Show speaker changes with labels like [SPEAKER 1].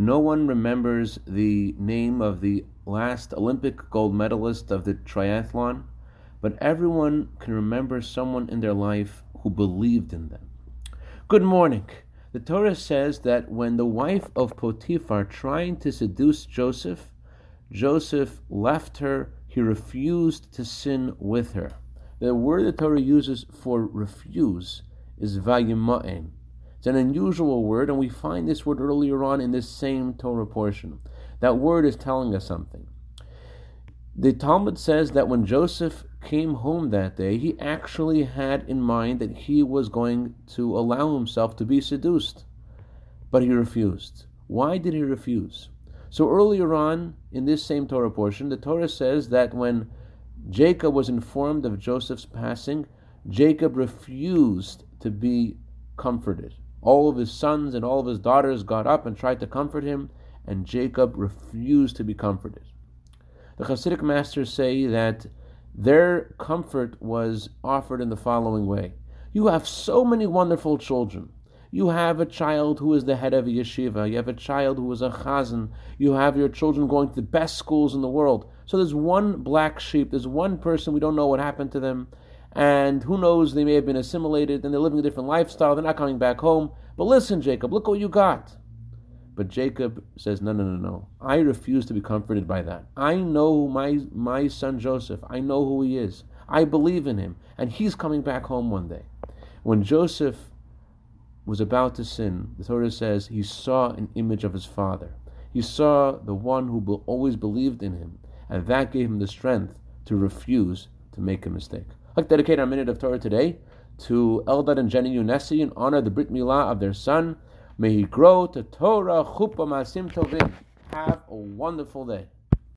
[SPEAKER 1] No one remembers the name of the last Olympic gold medalist of the triathlon, but everyone can remember someone in their life who believed in them. Good morning. The Torah says that when the wife of Potiphar trying to seduce Joseph, Joseph left her, he refused to sin with her. The word the Torah uses for refuse is vayima'en. It's an unusual word, and we find this word earlier on in this same Torah portion. That word is telling us something. The Talmud says that when Joseph came home that day, he actually had in mind that he was going to allow himself to be seduced, but he refused. Why did he refuse? So earlier on in this same Torah portion, the Torah says that when Jacob was informed of Joseph's passing, Jacob refused to be comforted. All of his sons and all of his daughters got up and tried to comfort him, and Jacob refused to be comforted. The Hasidic masters say that their comfort was offered in the following way You have so many wonderful children. You have a child who is the head of a yeshiva. You have a child who is a chazan. You have your children going to the best schools in the world. So there's one black sheep. There's one person we don't know what happened to them and who knows, they may have been assimilated and they're living a different lifestyle, they're not coming back home. But listen, Jacob, look what you got. But Jacob says, No, no, no, no. I refuse to be comforted by that. I know my, my son Joseph. I know who he is. I believe in him. And he's coming back home one day. When Joseph was about to sin, the Torah says he saw an image of his father. He saw the one who always believed in him. And that gave him the strength to refuse to make a mistake. I'd like to dedicate our minute of Torah today to Eldad and Jenny Yunesi in honor of the Brit Milah of their son. May he grow to Torah, Chuppah, Masim Tovim. Have a wonderful day.